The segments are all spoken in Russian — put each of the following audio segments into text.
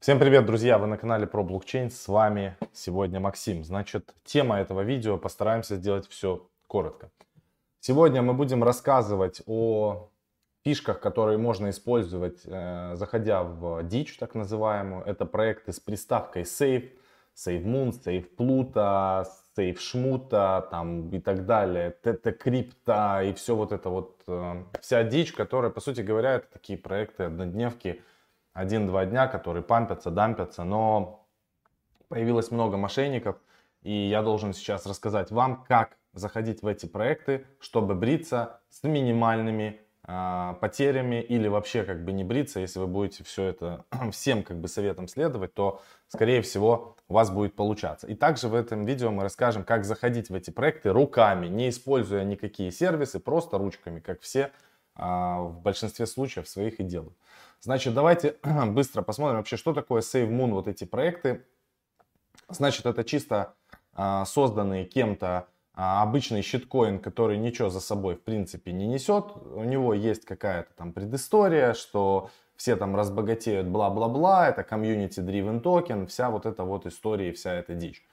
Всем привет, друзья! Вы на канале про блокчейн. С вами сегодня Максим. Значит, тема этого видео, постараемся сделать все коротко. Сегодня мы будем рассказывать о фишках, которые можно использовать, э, заходя в дичь, так называемую. Это проекты с приставкой Save, SaveMoon, SavePluto, SaveShmuta там, и так далее, TT и все вот это вот, э, вся дичь, которая, по сути говоря, это такие проекты, однодневки, один-два дня, которые пампятся, дампятся, но появилось много мошенников, и я должен сейчас рассказать вам, как заходить в эти проекты, чтобы бриться с минимальными э, потерями или вообще как бы не бриться. Если вы будете все это всем как бы советам следовать, то скорее всего у вас будет получаться. И также в этом видео мы расскажем, как заходить в эти проекты руками, не используя никакие сервисы, просто ручками, как все в большинстве случаев своих и делают. Значит, давайте быстро посмотрим вообще, что такое SaveMoon, вот эти проекты. Значит, это чисто а, созданный кем-то а, обычный щиткоин, который ничего за собой в принципе не несет. У него есть какая-то там предыстория, что все там разбогатеют, бла-бла-бла, это community-driven токен, вся вот эта вот история и вся эта дичь.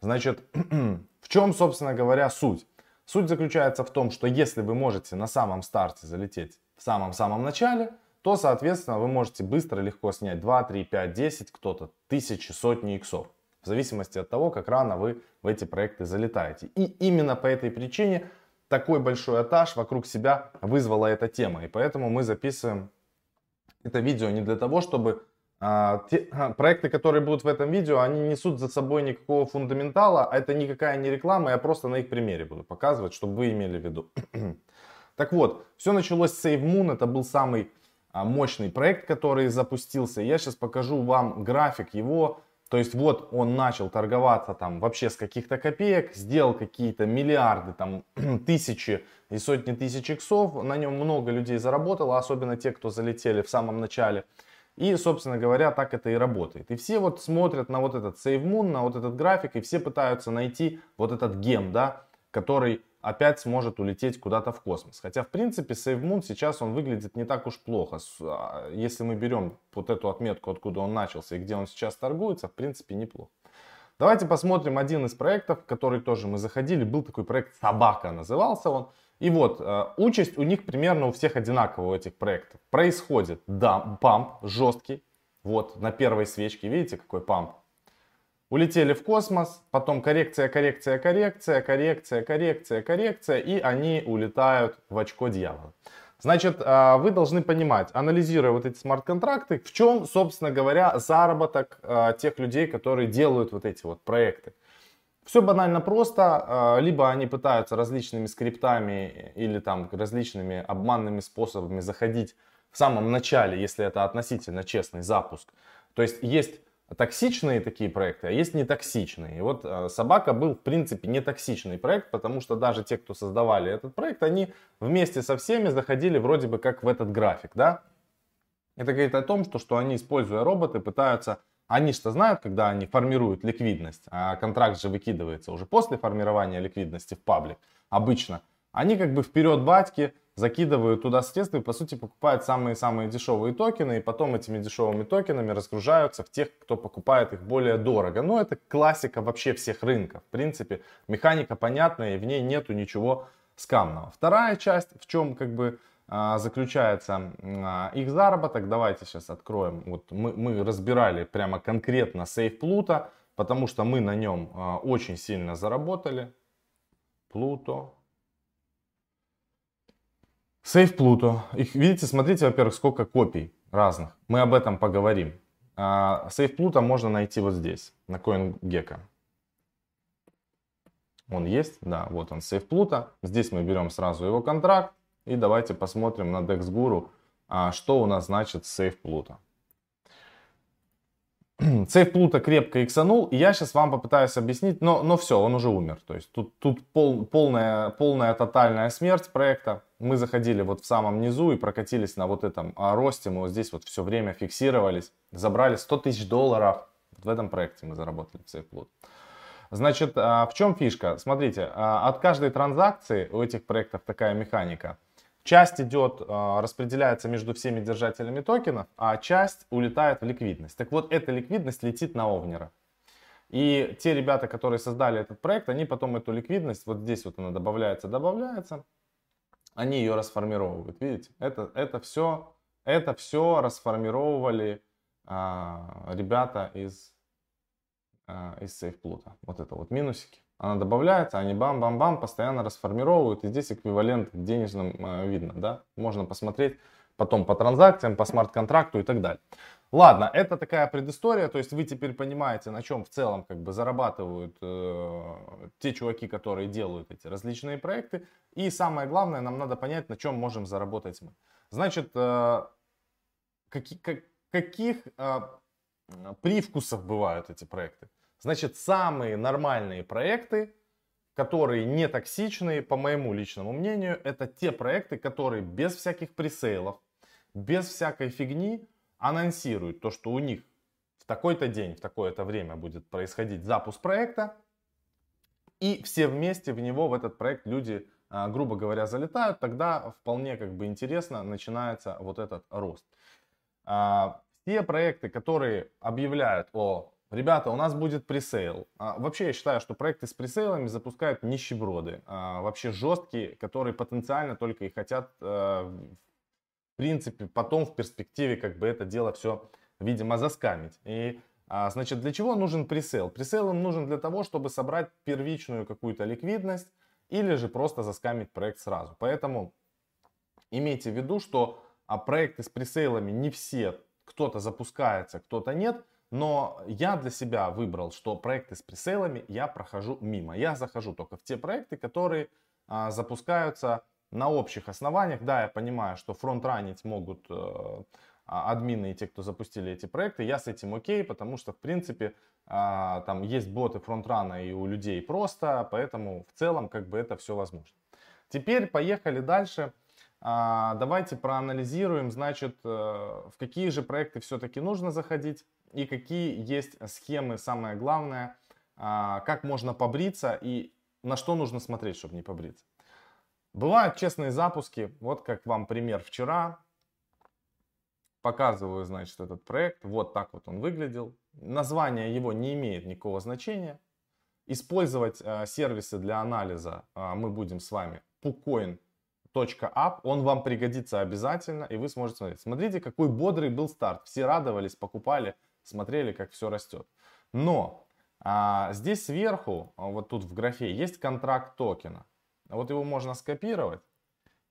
Значит, в чем, собственно говоря, суть? Суть заключается в том, что если вы можете на самом старте залететь в самом-самом начале – то, соответственно, вы можете быстро, легко снять 2, 3, 5, 10, кто-то тысячи, сотни иксов. В зависимости от того, как рано вы в эти проекты залетаете. И именно по этой причине такой большой этаж вокруг себя вызвала эта тема. И поэтому мы записываем это видео не для того, чтобы а, те, а, проекты, которые будут в этом видео, они несут за собой никакого фундаментала, а это никакая не реклама, я просто на их примере буду показывать, чтобы вы имели в виду. так вот, все началось с SaveMoon, это был самый а, мощный проект, который запустился. Я сейчас покажу вам график его. То есть вот он начал торговаться там вообще с каких-то копеек, сделал какие-то миллиарды, там тысячи и сотни тысяч иксов. На нем много людей заработало, особенно те, кто залетели в самом начале. И, собственно говоря, так это и работает. И все вот смотрят на вот этот SaveMoon, на вот этот график, и все пытаются найти вот этот гем, да, который опять сможет улететь куда-то в космос. Хотя, в принципе, SaveMoon сейчас он выглядит не так уж плохо. А, если мы берем вот эту отметку, откуда он начался и где он сейчас торгуется, в принципе, неплохо. Давайте посмотрим один из проектов, который тоже мы заходили. Был такой проект «Собака» назывался он. И вот, э, участь у них примерно у всех одинаковая у этих проектов. Происходит, да, памп жесткий. Вот, на первой свечке, видите, какой памп? улетели в космос, потом коррекция, коррекция, коррекция, коррекция, коррекция, коррекция, и они улетают в очко дьявола. Значит, а, вы должны понимать, анализируя вот эти смарт-контракты, в чем, собственно говоря, заработок а, тех людей, которые делают вот эти вот проекты. Все банально просто, а, либо они пытаются различными скриптами или там различными обманными способами заходить в самом начале, если это относительно честный запуск. То есть есть токсичные такие проекты, а есть нетоксичные. И вот э, «Собака» был, в принципе, нетоксичный проект, потому что даже те, кто создавали этот проект, они вместе со всеми заходили вроде бы как в этот график, да. Это говорит о том, что, что они, используя роботы, пытаются... Они что знают, когда они формируют ликвидность, а контракт же выкидывается уже после формирования ликвидности в паблик, обычно. Они как бы вперед батьки, закидывают туда средства и, по сути, покупают самые-самые дешевые токены, и потом этими дешевыми токенами разгружаются в тех, кто покупает их более дорого. Но это классика вообще всех рынков. В принципе, механика понятная, и в ней нету ничего скамного. Вторая часть, в чем как бы заключается а, их заработок. Давайте сейчас откроем. Вот мы, мы разбирали прямо конкретно сейф Плута, потому что мы на нем а, очень сильно заработали. Плуто, Сейф Плуто. Их, видите, смотрите, во-первых, сколько копий разных. Мы об этом поговорим. А, сейф Плуто можно найти вот здесь, на CoinGecko. Он есть, да, вот он, сейф Плуто. Здесь мы берем сразу его контракт. И давайте посмотрим на DexGuru, а, что у нас значит сейф Плуто. Сейф Плута крепко иксанул, я сейчас вам попытаюсь объяснить, но, но все, он уже умер. То есть тут, тут пол, полная, полная тотальная смерть проекта. Мы заходили вот в самом низу и прокатились на вот этом а, росте, мы вот здесь вот все время фиксировались, забрали 100 тысяч долларов. Вот в этом проекте мы заработали в Сейф Плут. Значит, а, в чем фишка? Смотрите, от каждой транзакции у этих проектов такая механика – Часть идет, а, распределяется между всеми держателями токенов, а часть улетает в ликвидность. Так вот, эта ликвидность летит на овнера. И те ребята, которые создали этот проект, они потом эту ликвидность, вот здесь вот она добавляется, добавляется, они ее расформировывают. Видите, это, это все, это все расформировали а, ребята из, а, из SafePluta. Вот это вот минусики. Она добавляется, они бам-бам-бам постоянно расформировывают. И здесь эквивалент к денежным а, видно. Да? Можно посмотреть потом по транзакциям, по смарт-контракту и так далее. Ладно, это такая предыстория, то есть вы теперь понимаете, на чем в целом как бы зарабатывают э, те чуваки, которые делают эти различные проекты. И самое главное, нам надо понять, на чем можем заработать мы. Значит, э, каки, как, каких э, привкусов бывают эти проекты? Значит, самые нормальные проекты, которые не токсичные, по моему личному мнению, это те проекты, которые без всяких пресейлов, без всякой фигни анонсируют то, что у них в такой-то день, в такое-то время будет происходить запуск проекта, и все вместе в него, в этот проект люди, а, грубо говоря, залетают, тогда вполне как бы интересно начинается вот этот рост. А, те проекты, которые объявляют о Ребята, у нас будет пресейл. А, вообще я считаю, что проекты с пресейлами запускают нищеброды. А, вообще жесткие, которые потенциально только и хотят а, в принципе, потом в перспективе как бы это дело все, видимо, заскамить. И, а, значит, для чего нужен пресейл? Пресейл им нужен для того, чтобы собрать первичную какую-то ликвидность или же просто заскамить проект сразу. Поэтому имейте в виду, что а, проекты с пресейлами не все, кто-то запускается, кто-то нет. Но я для себя выбрал, что проекты с пресейлами я прохожу мимо. Я захожу только в те проекты, которые а, запускаются на общих основаниях. Да, я понимаю, что фронтранить могут э, а, админы и те, кто запустили эти проекты. Я с этим окей, потому что, в принципе, э, там есть боты фронтрана и у людей просто, поэтому в целом как бы это все возможно. Теперь поехали дальше. А, давайте проанализируем, значит, э, в какие же проекты все-таки нужно заходить и какие есть схемы, самое главное, а, как можно побриться и на что нужно смотреть, чтобы не побриться. Бывают честные запуски, вот как вам пример вчера. Показываю, значит, этот проект. Вот так вот он выглядел. Название его не имеет никакого значения. Использовать э, сервисы для анализа э, мы будем с вами. pucoin.app. Он вам пригодится обязательно, и вы сможете смотреть. Смотрите, какой бодрый был старт. Все радовались, покупали, смотрели, как все растет. Но а, здесь сверху, вот тут в графе, есть контракт токена. Вот его можно скопировать.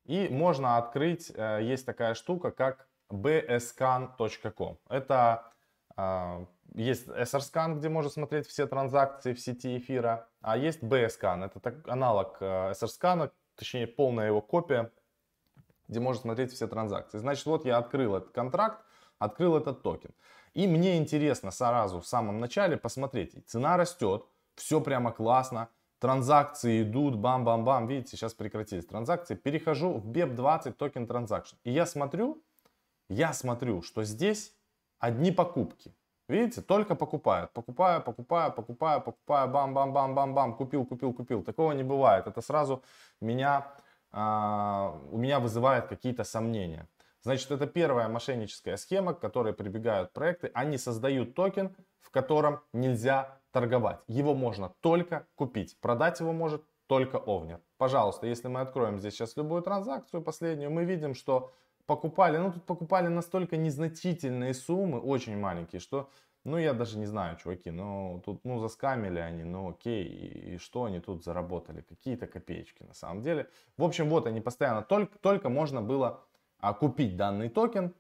И можно открыть, э, есть такая штука, как bscan.com. Это э, есть SRScan, где можно смотреть все транзакции в сети эфира, а есть BScan, это так, аналог э, SRScan, точнее полная его копия, где можно смотреть все транзакции. Значит, вот я открыл этот контракт, открыл этот токен. И мне интересно сразу в самом начале посмотреть, цена растет, все прямо классно, транзакции идут, бам-бам-бам, видите, сейчас прекратились транзакции, перехожу в BEP20 token transaction. И я смотрю, я смотрю, что здесь одни покупки. Видите, только покупают, покупаю, покупаю, покупаю, покупаю, бам-бам-бам-бам-бам, купил, купил, купил. Такого не бывает. Это сразу меня, а, у меня вызывает какие-то сомнения. Значит, это первая мошенническая схема, к которой прибегают проекты. Они создают токен, в котором нельзя торговать. Его можно только купить. Продать его может только owner. Пожалуйста, если мы откроем здесь сейчас любую транзакцию последнюю, мы видим, что покупали, ну тут покупали настолько незначительные суммы, очень маленькие, что, ну я даже не знаю, чуваки, ну тут, ну заскамили они, ну окей, и, и что они тут заработали, какие-то копеечки на самом деле. В общем, вот они постоянно, только, только можно было купить данный токен.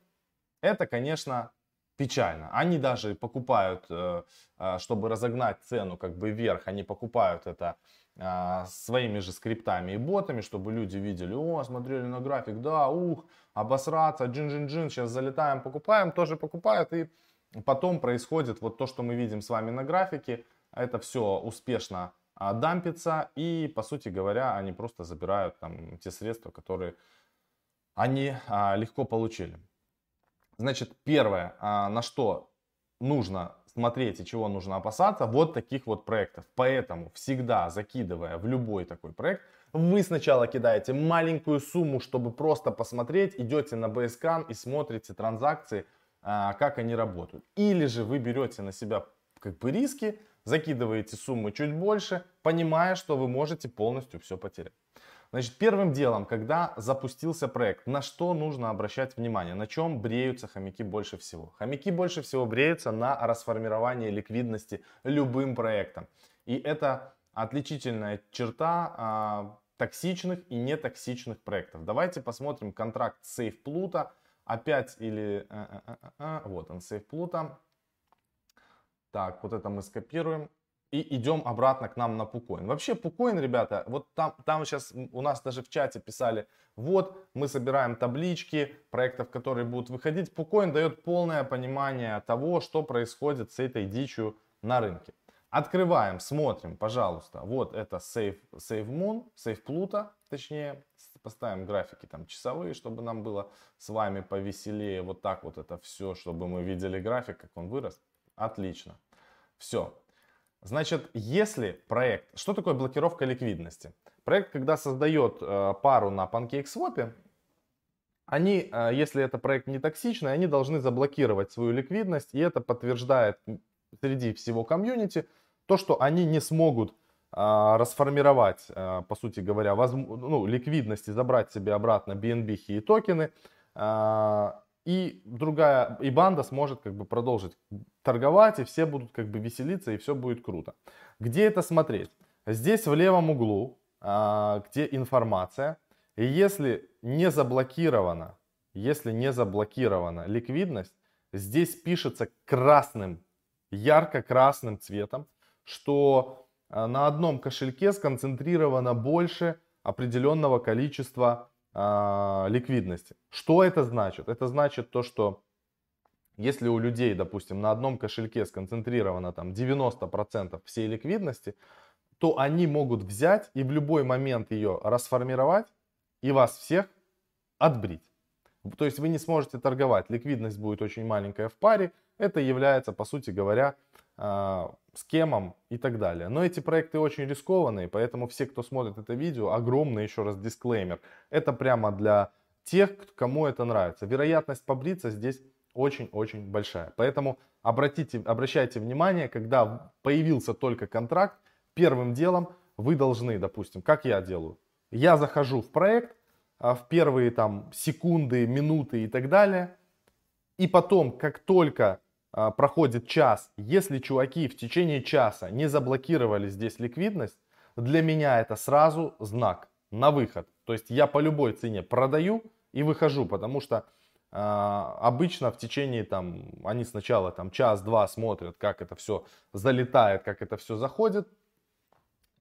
Это, конечно, печально. Они даже покупают, э, э, чтобы разогнать цену как бы вверх, они покупают это э, своими же скриптами и ботами, чтобы люди видели, о, смотрели на график, да, ух, обосраться, джин-джин-джин, сейчас залетаем, покупаем, тоже покупают, и потом происходит вот то, что мы видим с вами на графике, это все успешно а, дампится, и, по сути говоря, они просто забирают там те средства, которые они а, легко получили. Значит, первое, а, на что нужно смотреть и чего нужно опасаться, вот таких вот проектов. Поэтому всегда закидывая в любой такой проект, вы сначала кидаете маленькую сумму, чтобы просто посмотреть, идете на BSCAN и смотрите транзакции, а, как они работают. Или же вы берете на себя как бы риски, закидываете суммы чуть больше, понимая, что вы можете полностью все потерять. Значит, первым делом, когда запустился проект, на что нужно обращать внимание, на чем бреются хомяки больше всего? Хомяки больше всего бреются на расформировании ликвидности любым проектом. И это отличительная черта а, токсичных и нетоксичных проектов. Давайте посмотрим контракт Safe Pluto. Опять или... А, а, а, а, вот он, Safe Pluto. Так, вот это мы скопируем и идем обратно к нам на Пукоин. Вообще Пукоин, ребята, вот там, там сейчас у нас даже в чате писали, вот мы собираем таблички проектов, которые будут выходить. Пукоин дает полное понимание того, что происходит с этой дичью на рынке. Открываем, смотрим, пожалуйста. Вот это Save, Save Moon, Save Pluto, точнее. Поставим графики там часовые, чтобы нам было с вами повеселее. Вот так вот это все, чтобы мы видели график, как он вырос. Отлично. Все, Значит, если проект... Что такое блокировка ликвидности? Проект, когда создает э, пару на PancakeSwap, они, э, если это проект не токсичный, они должны заблокировать свою ликвидность, и это подтверждает среди всего комьюнити то, что они не смогут э, расформировать, э, по сути говоря, воз, ну, ликвидность и забрать себе обратно BNB и токены, э, и другая, и банда сможет как бы продолжить торговать, и все будут как бы веселиться, и все будет круто. Где это смотреть? Здесь в левом углу, а, где информация, и если не заблокирована, если не заблокирована ликвидность, здесь пишется красным, ярко-красным цветом, что а, на одном кошельке сконцентрировано больше определенного количества э, ликвидности. Что это значит? Это значит то, что если у людей, допустим, на одном кошельке сконцентрировано там 90% всей ликвидности, то они могут взять и в любой момент ее расформировать и вас всех отбрить. То есть вы не сможете торговать, ликвидность будет очень маленькая в паре. Это является, по сути говоря, э, схемам и так далее. Но эти проекты очень рискованные, поэтому все, кто смотрит это видео, огромный еще раз дисклеймер. Это прямо для тех, кому это нравится. Вероятность побриться здесь очень-очень большая. Поэтому обратите, обращайте внимание, когда появился только контракт, первым делом вы должны, допустим, как я делаю, я захожу в проект а, в первые там секунды, минуты и так далее, и потом, как только а, проходит час, если чуваки в течение часа не заблокировали здесь ликвидность, для меня это сразу знак на выход. То есть я по любой цене продаю и выхожу, потому что э, обычно в течение там, они сначала там час-два смотрят, как это все залетает, как это все заходит.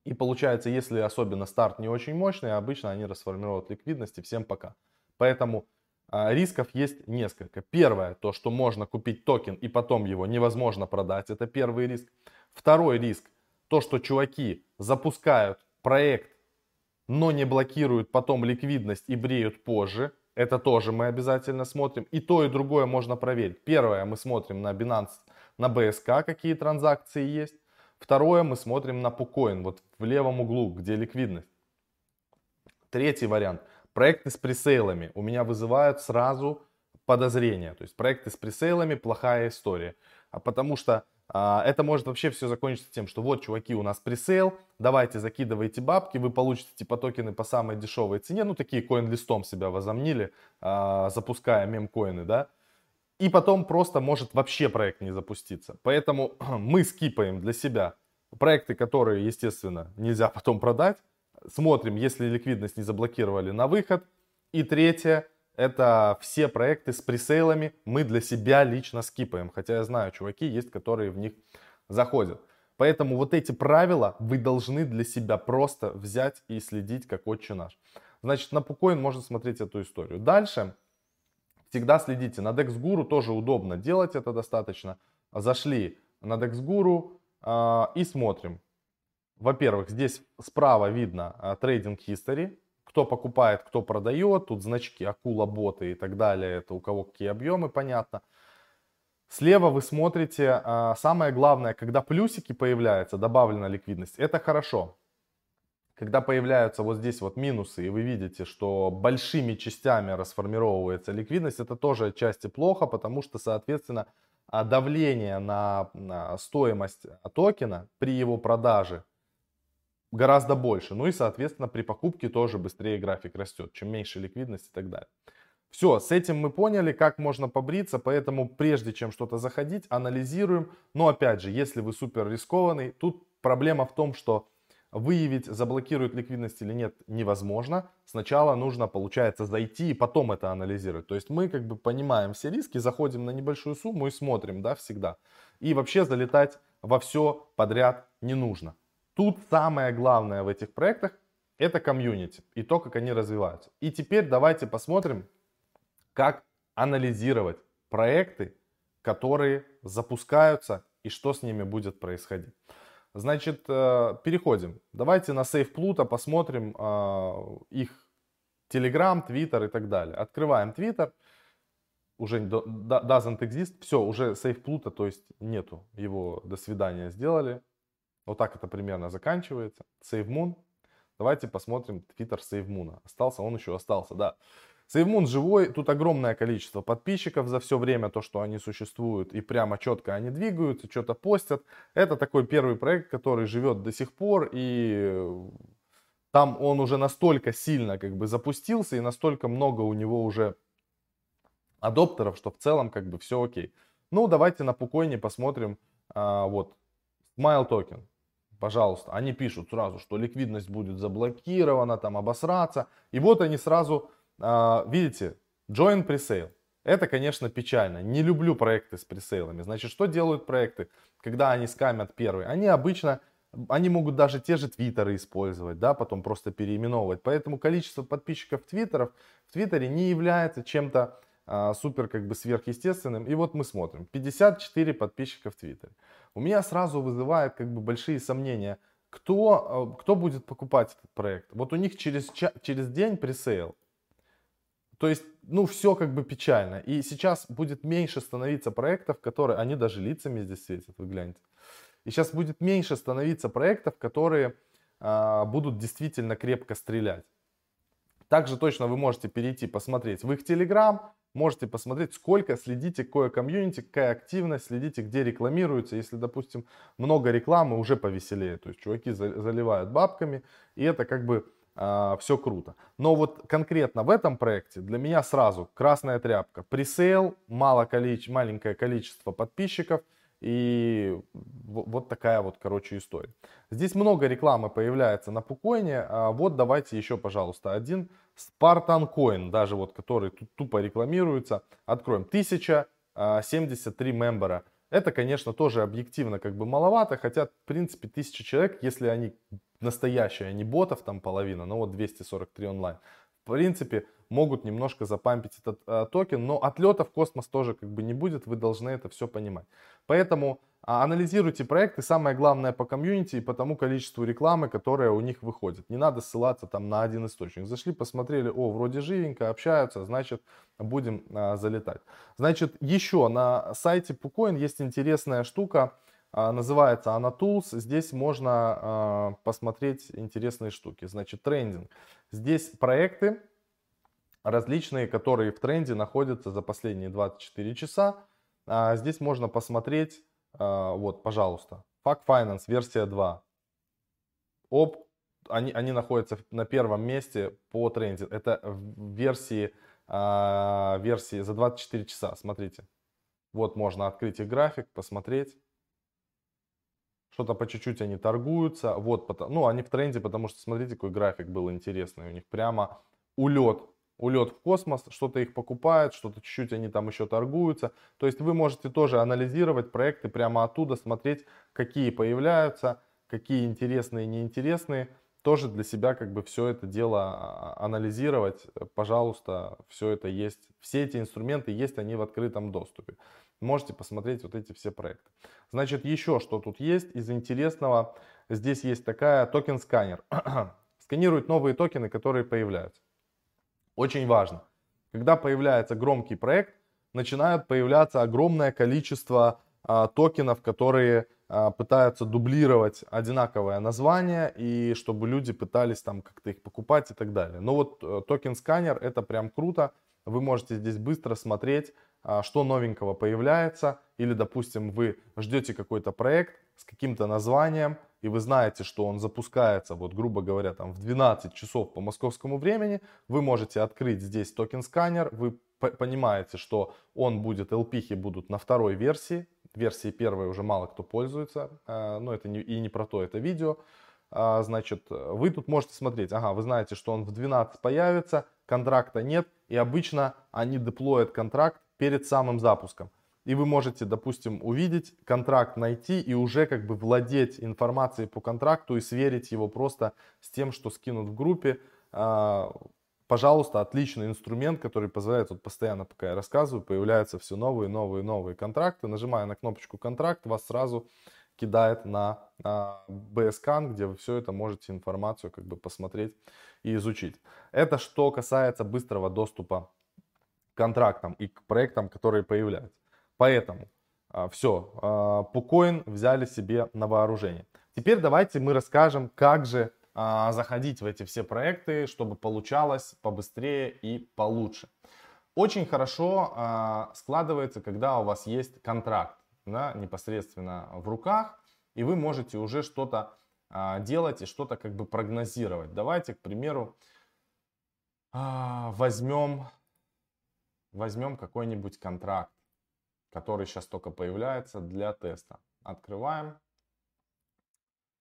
И получается, если особенно старт не очень мощный, обычно они расформируют ликвидность и всем пока. Поэтому а, рисков есть несколько. Первое, то, что можно купить токен и потом его невозможно продать. Это первый риск. Второй риск, то, что чуваки запускают проект, но не блокируют потом ликвидность и бреют позже. Это тоже мы обязательно смотрим. И то, и другое можно проверить. Первое, мы смотрим на Binance, на BSK, какие транзакции есть. Второе, мы смотрим на PuCoin, вот в левом углу, где ликвидность. Третий вариант – Проекты с пресейлами у меня вызывают сразу подозрения. То есть проекты с пресейлами плохая история. А потому что а, это может вообще все закончиться тем, что вот, чуваки, у нас пресейл, давайте закидывайте бабки, вы получите типа токены по самой дешевой цене. Ну, такие коин-листом себя возомнили, а, запуская мем-коины, да. И потом просто может вообще проект не запуститься. Поэтому мы скипаем для себя проекты, которые, естественно, нельзя потом продать смотрим, если ликвидность не заблокировали на выход. И третье, это все проекты с пресейлами мы для себя лично скипаем. Хотя я знаю, чуваки есть, которые в них заходят. Поэтому вот эти правила вы должны для себя просто взять и следить, как отче наш. Значит, на Пукоин можно смотреть эту историю. Дальше всегда следите. На DexGuru тоже удобно делать это достаточно. Зашли на DexGuru э, и смотрим. Во-первых, здесь справа видно а, трейдинг history, кто покупает, кто продает, тут значки акула, боты и так далее, это у кого какие объемы, понятно. Слева вы смотрите, а, самое главное, когда плюсики появляются, добавлена ликвидность, это хорошо. Когда появляются вот здесь вот минусы, и вы видите, что большими частями расформировывается ликвидность, это тоже отчасти плохо, потому что, соответственно, а, давление на, на стоимость токена при его продаже гораздо больше. Ну и, соответственно, при покупке тоже быстрее график растет, чем меньше ликвидность и так далее. Все, с этим мы поняли, как можно побриться, поэтому прежде чем что-то заходить, анализируем. Но опять же, если вы супер рискованный, тут проблема в том, что выявить, заблокирует ликвидность или нет, невозможно. Сначала нужно, получается, зайти и потом это анализировать. То есть мы как бы понимаем все риски, заходим на небольшую сумму и смотрим, да, всегда. И вообще залетать во все подряд не нужно. Тут самое главное в этих проектах это комьюнити и то, как они развиваются. И теперь давайте посмотрим, как анализировать проекты, которые запускаются и что с ними будет происходить. Значит, э, переходим. Давайте на Сейф Плута посмотрим э, их Telegram, Twitter и так далее. Открываем Twitter. Уже doesn't exist. Все, уже Сейф Плута, то есть нету его. До свидания сделали. Вот так это примерно заканчивается. Save Moon. Давайте посмотрим Twitter Save Moon. Остался, он еще остался, да. Сейвмун живой, тут огромное количество подписчиков за все время, то, что они существуют, и прямо четко они двигаются, что-то постят. Это такой первый проект, который живет до сих пор, и там он уже настолько сильно как бы запустился, и настолько много у него уже адоптеров, что в целом как бы все окей. Ну, давайте на Пукойне посмотрим, а, вот, Smile Token, пожалуйста. Они пишут сразу, что ликвидность будет заблокирована, там обосраться, и вот они сразу а, видите, join presale. Это, конечно, печально. Не люблю проекты с пресейлами. Значит, что делают проекты, когда они скамят первые? Они обычно, они могут даже те же твиттеры использовать, да, потом просто переименовывать. Поэтому количество подписчиков твиттеров в твиттере не является чем-то а, супер как бы сверхъестественным. И вот мы смотрим, 54 подписчика в твиттере. У меня сразу вызывает как бы большие сомнения, кто, а, кто будет покупать этот проект. Вот у них через, через день пресейл. То есть, ну, все как бы печально. И сейчас будет меньше становиться проектов, которые, они даже лицами здесь светят, вы гляньте. И сейчас будет меньше становиться проектов, которые а, будут действительно крепко стрелять. Также точно вы можете перейти, посмотреть в их Телеграм, можете посмотреть, сколько, следите, какое комьюнити, какая активность, следите, где рекламируется. Если, допустим, много рекламы, уже повеселее. То есть чуваки заливают бабками, и это как бы а, все круто. Но вот конкретно в этом проекте для меня сразу красная тряпка. Пресейл, мало количе, маленькое количество подписчиков и вот такая вот, короче, история. Здесь много рекламы появляется на Пукоине. А вот давайте еще, пожалуйста, один Spartan Coin, даже вот который тут тупо рекламируется. Откроем. 1073 мембера. Это, конечно, тоже объективно как бы маловато, хотя, в принципе, 1000 человек, если они настоящие, а не ботов там половина, но вот 243 онлайн. В принципе, могут немножко запампить этот э, токен, но отлета в космос тоже как бы не будет, вы должны это все понимать. Поэтому а, анализируйте проекты, самое главное по комьюнити и по тому количеству рекламы, которая у них выходит. Не надо ссылаться там на один источник. Зашли, посмотрели, о, вроде живенько, общаются, значит, будем а, залетать. Значит, еще на сайте Pucoin есть интересная штука, а, называется она Tools. Здесь можно а, посмотреть интересные штуки. Значит, трендинг. Здесь проекты различные, которые в тренде находятся за последние 24 часа. А, здесь можно посмотреть а, вот, пожалуйста, Fact Finance, версия 2. Оп, они, они находятся на первом месте по тренде. Это в версии, а, версии за 24 часа, смотрите. Вот можно открыть их график, посмотреть. Что-то по чуть-чуть они торгуются. Вот, ну, они в тренде, потому что, смотрите, какой график был интересный. У них прямо улет улет в космос, что-то их покупает, что-то чуть-чуть они там еще торгуются. То есть вы можете тоже анализировать проекты прямо оттуда, смотреть, какие появляются, какие интересные и неинтересные. Тоже для себя как бы все это дело а, анализировать. Пожалуйста, все это есть. Все эти инструменты есть, они в открытом доступе. Можете посмотреть вот эти все проекты. Значит, еще что тут есть из интересного. Здесь есть такая токен-сканер. Сканирует новые токены, которые появляются. Очень важно. Когда появляется громкий проект, начинает появляться огромное количество а, токенов, которые а, пытаются дублировать одинаковое название и чтобы люди пытались там как-то их покупать и так далее. Но вот э, токен сканер это прям круто. Вы можете здесь быстро смотреть, а, что новенького появляется. Или, допустим, вы ждете какой-то проект с каким-то названием, и вы знаете, что он запускается, вот грубо говоря, там в 12 часов по московскому времени, вы можете открыть здесь токен сканер, вы понимаете, что он будет, LP будут на второй версии, версии первой уже мало кто пользуется, э, но это не, и не про то это видео. А, значит, вы тут можете смотреть, ага, вы знаете, что он в 12 появится, контракта нет, и обычно они деплоят контракт перед самым запуском. И вы можете, допустим, увидеть контракт, найти и уже как бы владеть информацией по контракту и сверить его просто с тем, что скинут в группе. А, пожалуйста, отличный инструмент, который позволяет, вот постоянно, пока я рассказываю, появляются все новые, новые, новые контракты. Нажимая на кнопочку контракт, вас сразу кидает на, на BSCAN, где вы все это можете информацию как бы посмотреть и изучить. Это что касается быстрого доступа к контрактам и к проектам, которые появляются. Поэтому а, все, а, Пукоин взяли себе на вооружение. Теперь давайте мы расскажем, как же а, заходить в эти все проекты, чтобы получалось побыстрее и получше. Очень хорошо складывается, когда у вас есть контракт да, непосредственно в руках, и вы можете уже что-то делать и что-то как бы прогнозировать. Давайте, к примеру, возьмем, возьмем какой-нибудь контракт, который сейчас только появляется для теста. Открываем.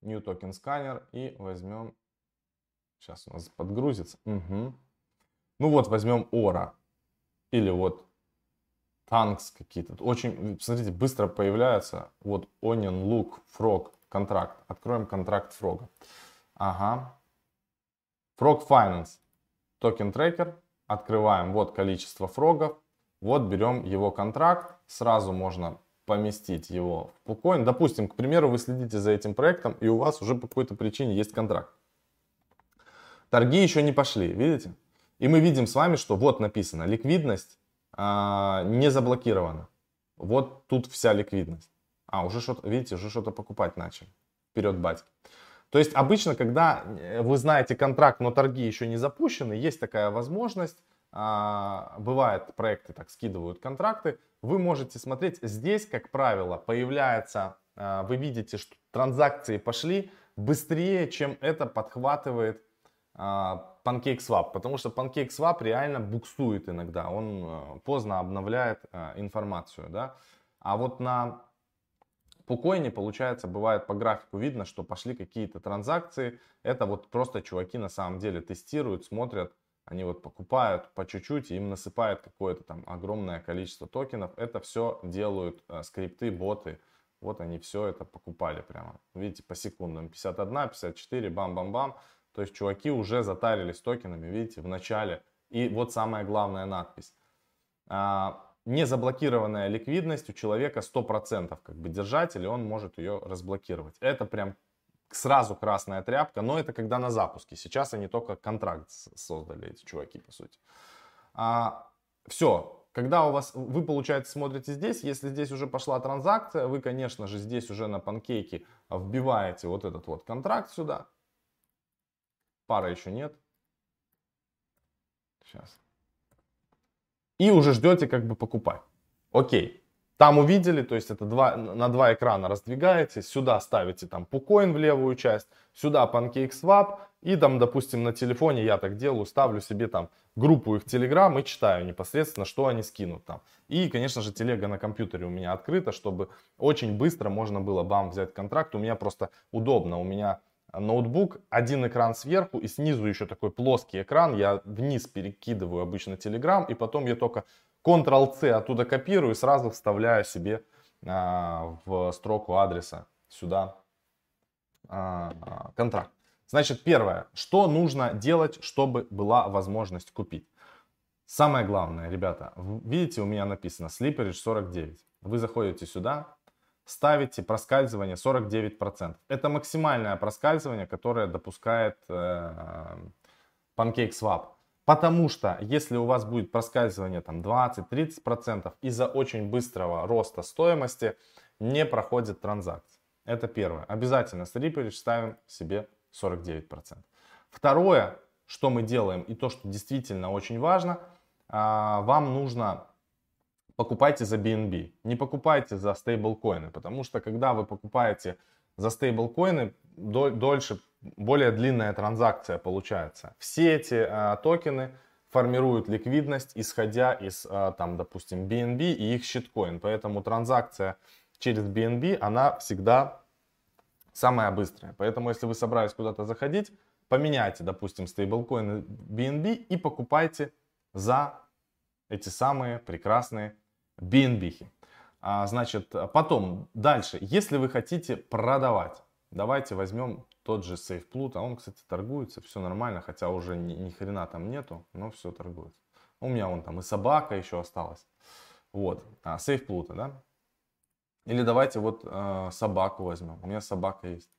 New Token Scanner и возьмем, сейчас у нас подгрузится. Угу. Ну вот возьмем Ора или вот Танкс какие-то. Очень, смотрите, быстро появляются. Вот Onion, Look, Frog, контракт. Откроем контракт Frog. Ага. Frog Finance. Токен трекер. Открываем. Вот количество фрогов. Вот берем его контракт. Сразу можно поместить его в PuCoin. Допустим, к примеру, вы следите за этим проектом, и у вас уже по какой-то причине есть контракт. Торги еще не пошли, видите? И мы видим с вами, что вот написано, ликвидность а, не заблокирована. Вот тут вся ликвидность. А, уже что-то, видите, уже что-то покупать начали. Вперед, батьки. То есть обычно, когда э, вы знаете контракт, но торги еще не запущены, есть такая возможность а, бывает, проекты так скидывают контракты, вы можете смотреть, здесь, как правило, появляется, а, вы видите, что транзакции пошли быстрее, чем это подхватывает а, PancakeSwap, потому что PancakeSwap реально буксует иногда, он поздно обновляет информацию, да, а вот на Пукоине, получается, бывает по графику видно, что пошли какие-то транзакции, это вот просто чуваки на самом деле тестируют, смотрят, они вот покупают по чуть-чуть, им насыпают какое-то там огромное количество токенов. Это все делают э, скрипты, боты. Вот они все это покупали прямо. Видите, по секундам. 51, 54, бам-бам-бам. То есть чуваки уже затарились токенами, видите, в начале. И вот самая главная надпись. А, незаблокированная ликвидность у человека 100% как бы держатель, он может ее разблокировать. Это прям сразу красная тряпка, но это когда на запуске. Сейчас они только контракт создали, эти чуваки, по сути. А, все, когда у вас, вы, получается, смотрите здесь, если здесь уже пошла транзакция, вы, конечно же, здесь уже на панкейке вбиваете вот этот вот контракт сюда. Пара еще нет. Сейчас. И уже ждете как бы покупать. Окей. Там увидели, то есть это два, на два экрана раздвигаете, сюда ставите там PuCoin в левую часть, сюда PancakeSwap, и там, допустим, на телефоне я так делаю, ставлю себе там группу их Telegram и читаю непосредственно, что они скинут там. И, конечно же, телега на компьютере у меня открыта, чтобы очень быстро можно было бам взять контракт. У меня просто удобно, у меня ноутбук, один экран сверху и снизу еще такой плоский экран. Я вниз перекидываю обычно Telegram и потом я только Ctrl-C оттуда копирую и сразу вставляю себе а, в строку адреса сюда а, контракт. Значит, первое, что нужно делать, чтобы была возможность купить. Самое главное, ребята, видите, у меня написано Slipperage 49. Вы заходите сюда, ставите проскальзывание 49%. Это максимальное проскальзывание, которое допускает э, PancakeSwap. Потому что если у вас будет проскальзывание там 20-30% из-за очень быстрого роста стоимости, не проходит транзакция. Это первое. Обязательно с ставим себе 49%. Второе, что мы делаем и то, что действительно очень важно, а, вам нужно покупайте за BNB, не покупайте за стейблкоины, потому что когда вы покупаете за стейблкоины, дольше, более длинная транзакция получается. Все эти а, токены формируют ликвидность, исходя из, а, там, допустим, BNB и их щиткоин. Поэтому транзакция через BNB, она всегда самая быстрая. Поэтому, если вы собрались куда-то заходить, поменяйте, допустим, стейблкоины BNB и покупайте за эти самые прекрасные BNB. А, значит, потом, дальше, если вы хотите продавать, давайте возьмем тот же SafePlut, а он, кстати, торгуется, все нормально, хотя уже ни, ни хрена там нету, но все торгуется. У меня вон там и собака еще осталась. Вот, а, SafePlut, да? Или давайте вот э, собаку возьмем. У меня собака есть.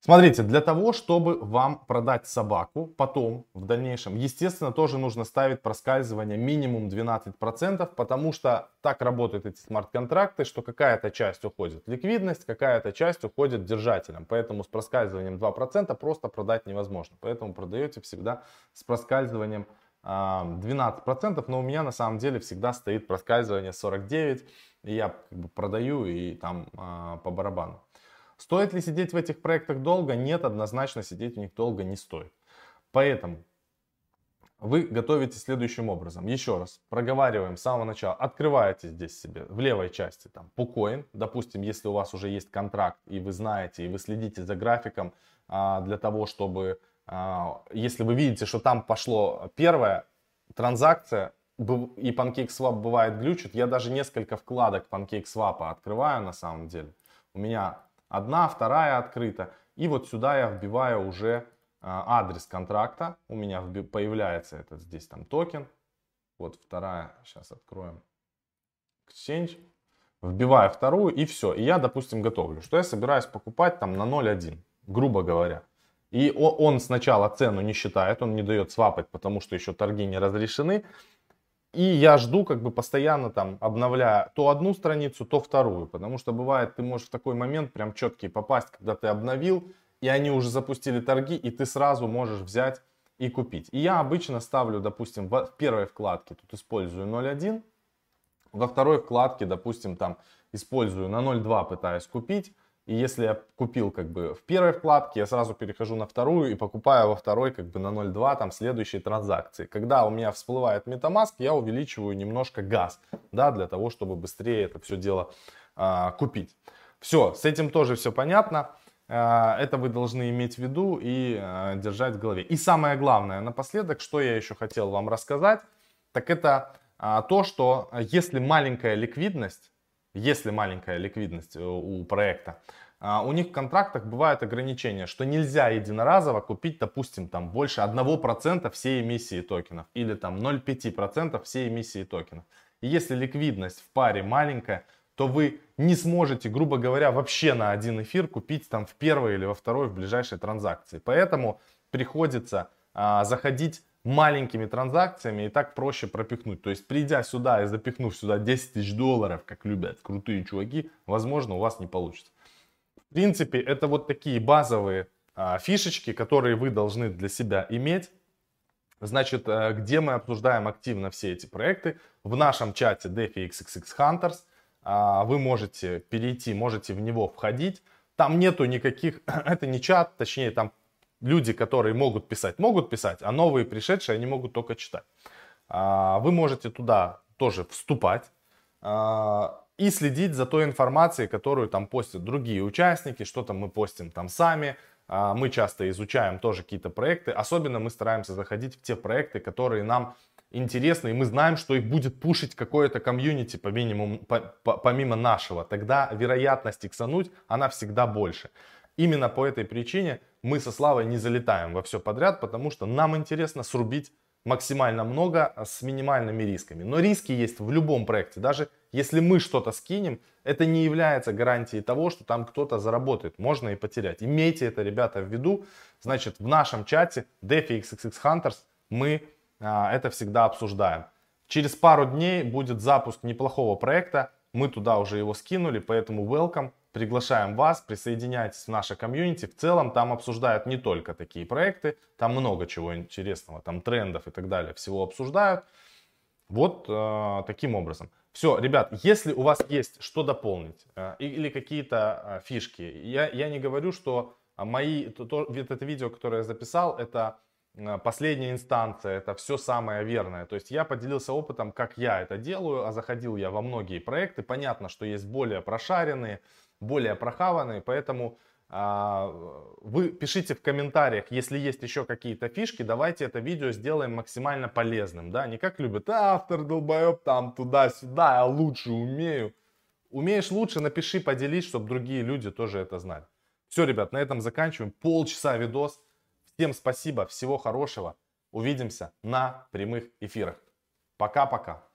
Смотрите, для того, чтобы вам продать собаку потом, в дальнейшем, естественно, тоже нужно ставить проскальзывание минимум 12%, потому что так работают эти смарт-контракты, что какая-то часть уходит в ликвидность, какая-то часть уходит держателям. Поэтому с проскальзыванием 2% просто продать невозможно. Поэтому продаете всегда с проскальзыванием 12%, но у меня на самом деле всегда стоит проскальзывание 49%, и я как бы продаю и там а, по барабану. Стоит ли сидеть в этих проектах долго? Нет, однозначно сидеть в них долго не стоит. Поэтому вы готовите следующим образом. Еще раз, проговариваем с самого начала. Открываете здесь себе в левой части там PuCoin. Допустим, если у вас уже есть контракт и вы знаете, и вы следите за графиком а, для того, чтобы, а, если вы видите, что там пошло первая транзакция, и PancakeSwap бывает глючит, я даже несколько вкладок PancakeSwap открываю на самом деле. У меня Одна, вторая открыта. И вот сюда я вбиваю уже а, адрес контракта. У меня появляется этот здесь там токен. Вот вторая, сейчас откроем. Exchange. Вбиваю вторую и все. И я, допустим, готовлю, что я собираюсь покупать там на 0.1, грубо говоря. И он сначала цену не считает, он не дает свапать, потому что еще торги не разрешены. И я жду, как бы постоянно там обновляя то одну страницу, то вторую. Потому что бывает, ты можешь в такой момент прям четкий попасть, когда ты обновил, и они уже запустили торги, и ты сразу можешь взять и купить. И я обычно ставлю, допустим, в первой вкладке тут использую 0.1, во второй вкладке, допустим, там использую на 0.2 пытаюсь купить, и если я купил как бы в первой вкладке, я сразу перехожу на вторую и покупаю во второй как бы на 0.2 там следующие транзакции. Когда у меня всплывает MetaMask, я увеличиваю немножко газ, да, для того, чтобы быстрее это все дело а, купить. Все, с этим тоже все понятно. А, это вы должны иметь в виду и а, держать в голове. И самое главное, напоследок, что я еще хотел вам рассказать, так это а, то, что если маленькая ликвидность, если маленькая ликвидность э, у проекта, а, у них в контрактах бывают ограничения, что нельзя единоразово купить, допустим, там больше 1% всей эмиссии токенов или там 0,5% всей эмиссии токенов. И если ликвидность в паре маленькая, то вы не сможете, грубо говоря, вообще на один эфир купить там в первой или во второй в ближайшей транзакции. Поэтому приходится а, заходить маленькими транзакциями и так проще пропихнуть. То есть, придя сюда и запихнув сюда 10 тысяч долларов, как любят крутые чуваки, возможно, у вас не получится. В принципе, это вот такие базовые а, фишечки, которые вы должны для себя иметь. Значит, а, где мы обсуждаем активно все эти проекты? В нашем чате DeFi XXX Hunters. А, вы можете перейти, можете в него входить. Там нету никаких, это не чат, точнее там люди, которые могут писать, могут писать, а новые пришедшие, они могут только читать. А, вы можете туда тоже вступать а, и следить за той информацией, которую там постят другие участники, что там мы постим там сами. А, мы часто изучаем тоже какие-то проекты. Особенно мы стараемся заходить в те проекты, которые нам интересны, и мы знаем, что их будет пушить какое-то комьюнити по минимуму, по, по, помимо нашего. Тогда вероятность иксануть, она всегда больше. Именно по этой причине мы со Славой не залетаем во все подряд, потому что нам интересно срубить максимально много с минимальными рисками. Но риски есть в любом проекте, даже если мы что-то скинем, это не является гарантией того, что там кто-то заработает. Можно и потерять. Имейте это, ребята, в виду. Значит, в нашем чате DeFi XXX Hunters мы а, это всегда обсуждаем. Через пару дней будет запуск неплохого проекта. Мы туда уже его скинули, поэтому welcome. Приглашаем вас, присоединяйтесь в наше комьюнити. В целом там обсуждают не только такие проекты, там много чего интересного, там трендов и так далее, всего обсуждают. Вот э, таким образом. Все, ребят, если у вас есть что дополнить э, или какие-то э, фишки, я, я не говорю, что мои, то, то, это видео, которое я записал, это последняя инстанция, это все самое верное. То есть я поделился опытом, как я это делаю, а заходил я во многие проекты. Понятно, что есть более прошаренные, более прохаванные, поэтому а, вы пишите в комментариях, если есть еще какие-то фишки, давайте это видео сделаем максимально полезным, да, не как любят, а, автор долбоеб там туда-сюда, я лучше умею. Умеешь лучше, напиши, поделись, чтобы другие люди тоже это знали. Все, ребят, на этом заканчиваем. Полчаса видос. Всем спасибо, всего хорошего. Увидимся на прямых эфирах. Пока-пока.